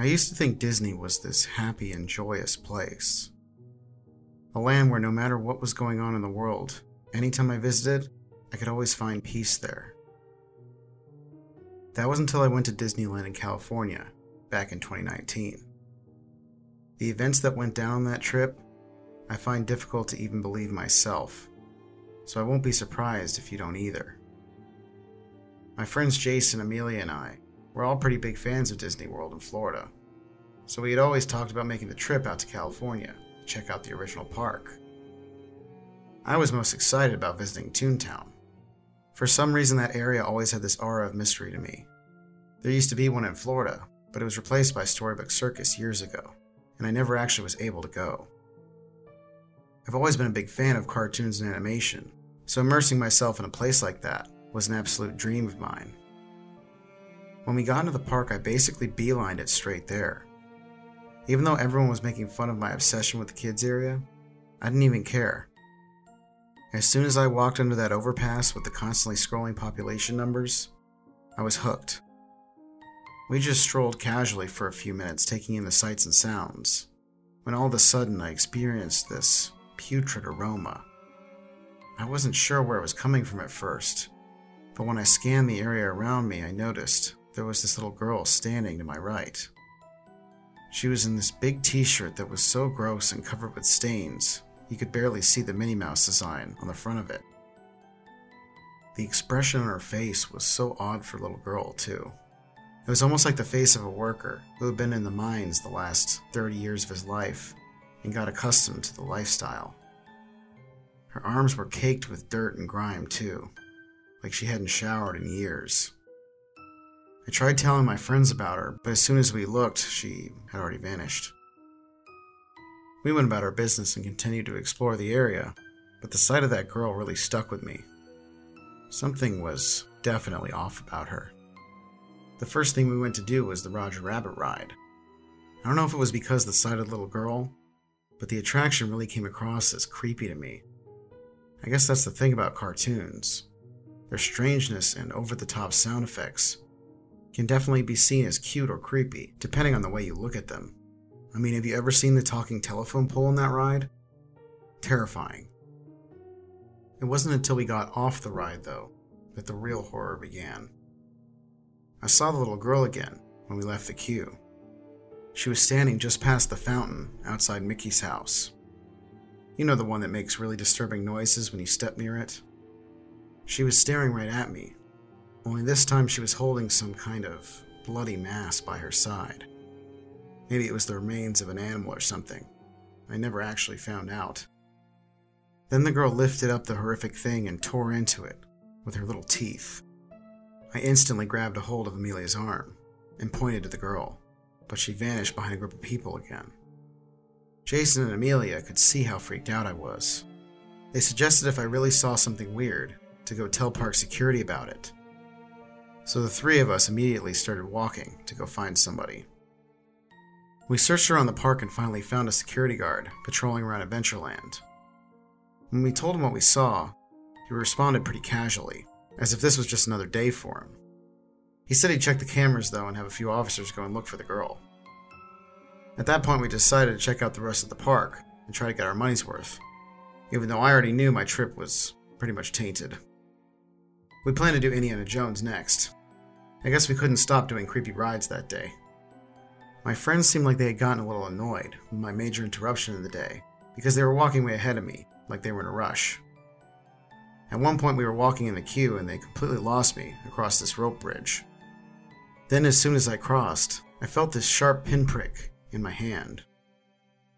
I used to think Disney was this happy and joyous place. A land where no matter what was going on in the world, anytime I visited, I could always find peace there. That was until I went to Disneyland in California back in 2019. The events that went down that trip, I find difficult to even believe myself, so I won't be surprised if you don't either. My friends Jason, Amelia, and I were all pretty big fans of Disney World in Florida, so we had always talked about making the trip out to California to check out the original park. I was most excited about visiting Toontown. For some reason, that area always had this aura of mystery to me. There used to be one in Florida, but it was replaced by Storybook Circus years ago, and I never actually was able to go. I've always been a big fan of cartoons and animation, so immersing myself in a place like that was an absolute dream of mine. When we got into the park, I basically beelined it straight there. Even though everyone was making fun of my obsession with the kids area, I didn't even care. As soon as I walked under that overpass with the constantly scrolling population numbers, I was hooked. We just strolled casually for a few minutes, taking in the sights and sounds, when all of a sudden I experienced this putrid aroma. I wasn't sure where it was coming from at first, but when I scanned the area around me, I noticed there was this little girl standing to my right. She was in this big t shirt that was so gross and covered with stains, you could barely see the Minnie Mouse design on the front of it. The expression on her face was so odd for a little girl, too. It was almost like the face of a worker who had been in the mines the last 30 years of his life and got accustomed to the lifestyle. Her arms were caked with dirt and grime, too, like she hadn't showered in years. I tried telling my friends about her, but as soon as we looked, she had already vanished. We went about our business and continued to explore the area, but the sight of that girl really stuck with me. Something was definitely off about her. The first thing we went to do was the Roger Rabbit ride. I don't know if it was because of the sight of the little girl, but the attraction really came across as creepy to me. I guess that's the thing about cartoons. Their strangeness and over the top sound effects can definitely be seen as cute or creepy, depending on the way you look at them. I mean, have you ever seen the talking telephone pole in that ride? Terrifying. It wasn't until we got off the ride, though, that the real horror began. I saw the little girl again when we left the queue. She was standing just past the fountain outside Mickey's house. You know the one that makes really disturbing noises when you step near it? She was staring right at me, only this time she was holding some kind of bloody mass by her side. Maybe it was the remains of an animal or something. I never actually found out. Then the girl lifted up the horrific thing and tore into it with her little teeth. I instantly grabbed a hold of Amelia's arm and pointed to the girl, but she vanished behind a group of people again. Jason and Amelia could see how freaked out I was. They suggested if I really saw something weird, to go tell park security about it, so the three of us immediately started walking to go find somebody. We searched around the park and finally found a security guard patrolling around Adventureland. When we told him what we saw, he responded pretty casually, as if this was just another day for him. He said he'd check the cameras though and have a few officers go and look for the girl. At that point, we decided to check out the rest of the park and try to get our money's worth, even though I already knew my trip was pretty much tainted. We plan to do Indiana Jones next, I guess we couldn't stop doing creepy rides that day. My friends seemed like they had gotten a little annoyed with my major interruption of the day because they were walking way ahead of me, like they were in a rush. At one point, we were walking in the queue and they completely lost me across this rope bridge. Then, as soon as I crossed, I felt this sharp pinprick in my hand.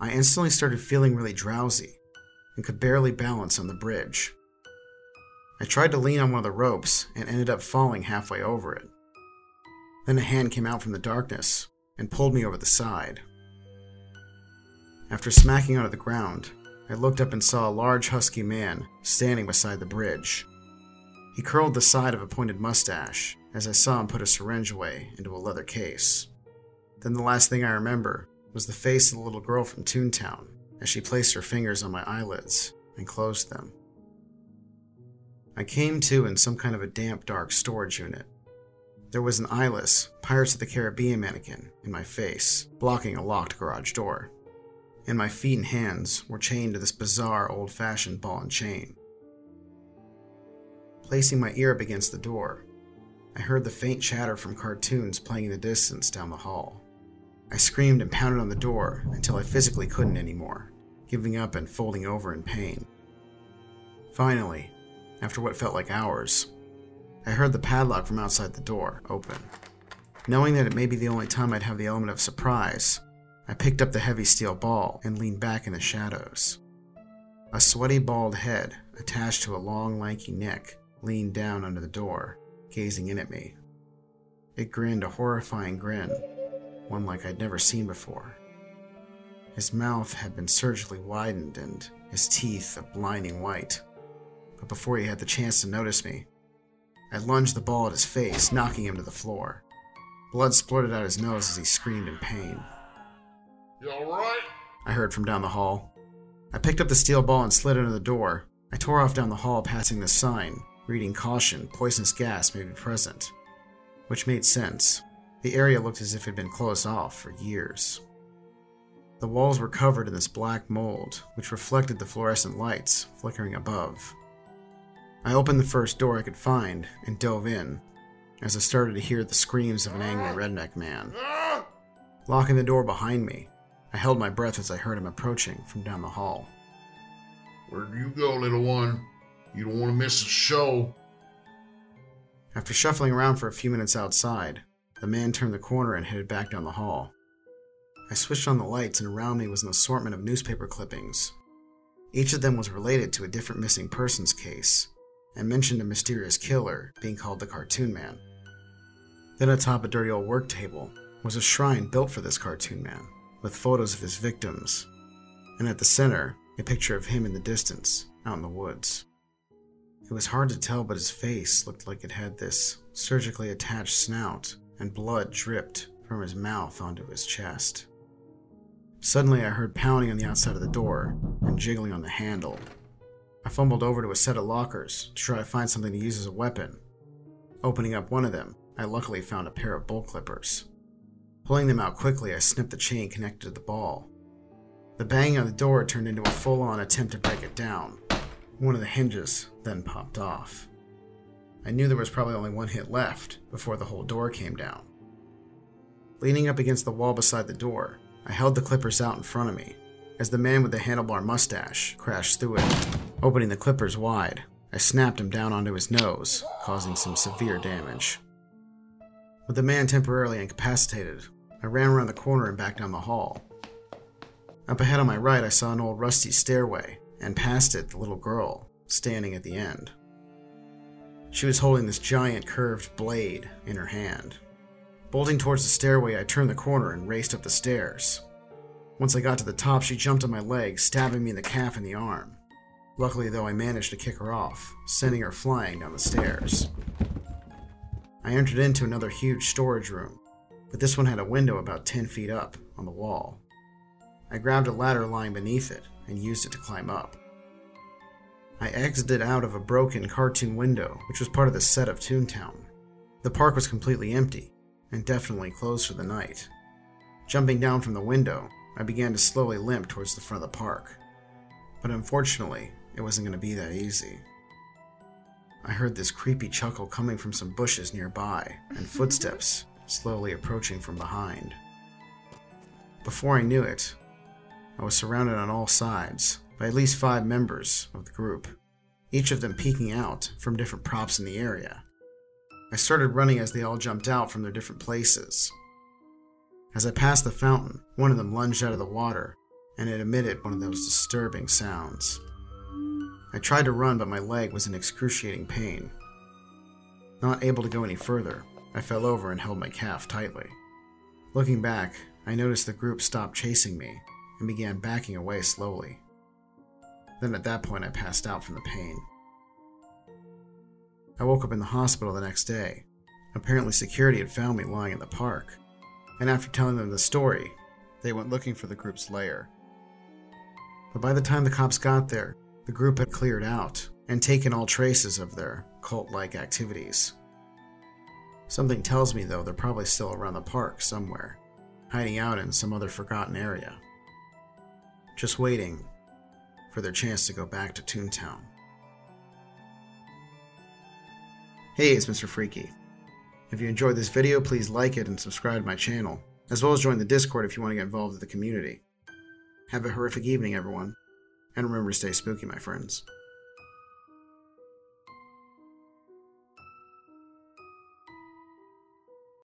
I instantly started feeling really drowsy and could barely balance on the bridge. I tried to lean on one of the ropes and ended up falling halfway over it. Then a hand came out from the darkness and pulled me over the side. After smacking onto the ground, I looked up and saw a large husky man standing beside the bridge. He curled the side of a pointed mustache as I saw him put a syringe away into a leather case. Then the last thing I remember was the face of the little girl from Toontown as she placed her fingers on my eyelids and closed them. I came to in some kind of a damp, dark storage unit there was an eyeless Pirates of the Caribbean mannequin in my face, blocking a locked garage door. And my feet and hands were chained to this bizarre old fashioned ball and chain. Placing my ear up against the door, I heard the faint chatter from cartoons playing in the distance down the hall. I screamed and pounded on the door until I physically couldn't anymore, giving up and folding over in pain. Finally, after what felt like hours, I heard the padlock from outside the door open. Knowing that it may be the only time I'd have the element of surprise, I picked up the heavy steel ball and leaned back in the shadows. A sweaty bald head, attached to a long, lanky neck, leaned down under the door, gazing in at me. It grinned a horrifying grin, one like I'd never seen before. His mouth had been surgically widened and his teeth a blinding white. But before he had the chance to notice me, I lunged the ball at his face, knocking him to the floor. Blood splurted out his nose as he screamed in pain. You alright? I heard from down the hall. I picked up the steel ball and slid under the door. I tore off down the hall, passing the sign, reading caution, poisonous gas may be present. Which made sense. The area looked as if it had been closed off for years. The walls were covered in this black mold, which reflected the fluorescent lights flickering above. I opened the first door I could find and dove in, as I started to hear the screams of an angry redneck man. Locking the door behind me, I held my breath as I heard him approaching from down the hall. Where do you go, little one? You don't want to miss the show. After shuffling around for a few minutes outside, the man turned the corner and headed back down the hall. I switched on the lights, and around me was an assortment of newspaper clippings. Each of them was related to a different missing persons case, and mentioned a mysterious killer being called the Cartoon Man. Then atop a dirty old work table was a shrine built for this cartoon man, with photos of his victims, and at the center, a picture of him in the distance, out in the woods. It was hard to tell, but his face looked like it had this surgically attached snout, and blood dripped from his mouth onto his chest. Suddenly, I heard pounding on the outside of the door and jiggling on the handle. I fumbled over to a set of lockers to try to find something to use as a weapon. Opening up one of them, I luckily found a pair of bolt clippers. Pulling them out quickly, I snipped the chain connected to the ball. The banging on the door turned into a full on attempt to break it down. One of the hinges then popped off. I knew there was probably only one hit left before the whole door came down. Leaning up against the wall beside the door, I held the clippers out in front of me as the man with the handlebar mustache crashed through it, opening the clippers wide. I snapped him down onto his nose, causing some severe damage. With the man temporarily incapacitated, I ran around the corner and back down the hall. Up ahead on my right, I saw an old rusty stairway, and past it, the little girl, standing at the end. She was holding this giant curved blade in her hand. Bolting towards the stairway, I turned the corner and raced up the stairs. Once I got to the top, she jumped on my leg, stabbing me in the calf and the arm. Luckily, though, I managed to kick her off, sending her flying down the stairs. I entered into another huge storage room, but this one had a window about 10 feet up on the wall. I grabbed a ladder lying beneath it and used it to climb up. I exited out of a broken cartoon window, which was part of the set of Toontown. The park was completely empty and definitely closed for the night. Jumping down from the window, I began to slowly limp towards the front of the park. But unfortunately, it wasn't going to be that easy. I heard this creepy chuckle coming from some bushes nearby and footsteps slowly approaching from behind. Before I knew it, I was surrounded on all sides by at least five members of the group, each of them peeking out from different props in the area. I started running as they all jumped out from their different places. As I passed the fountain, one of them lunged out of the water, and it emitted one of those disturbing sounds. I tried to run, but my leg was in excruciating pain. Not able to go any further, I fell over and held my calf tightly. Looking back, I noticed the group stopped chasing me and began backing away slowly. Then at that point, I passed out from the pain. I woke up in the hospital the next day. Apparently, security had found me lying in the park, and after telling them the story, they went looking for the group's lair. But by the time the cops got there, the group had cleared out and taken all traces of their cult like activities. Something tells me, though, they're probably still around the park somewhere, hiding out in some other forgotten area. Just waiting for their chance to go back to Toontown. Hey, it's Mr. Freaky. If you enjoyed this video, please like it and subscribe to my channel, as well as join the Discord if you want to get involved with the community. Have a horrific evening, everyone, and remember to stay spooky, my friends.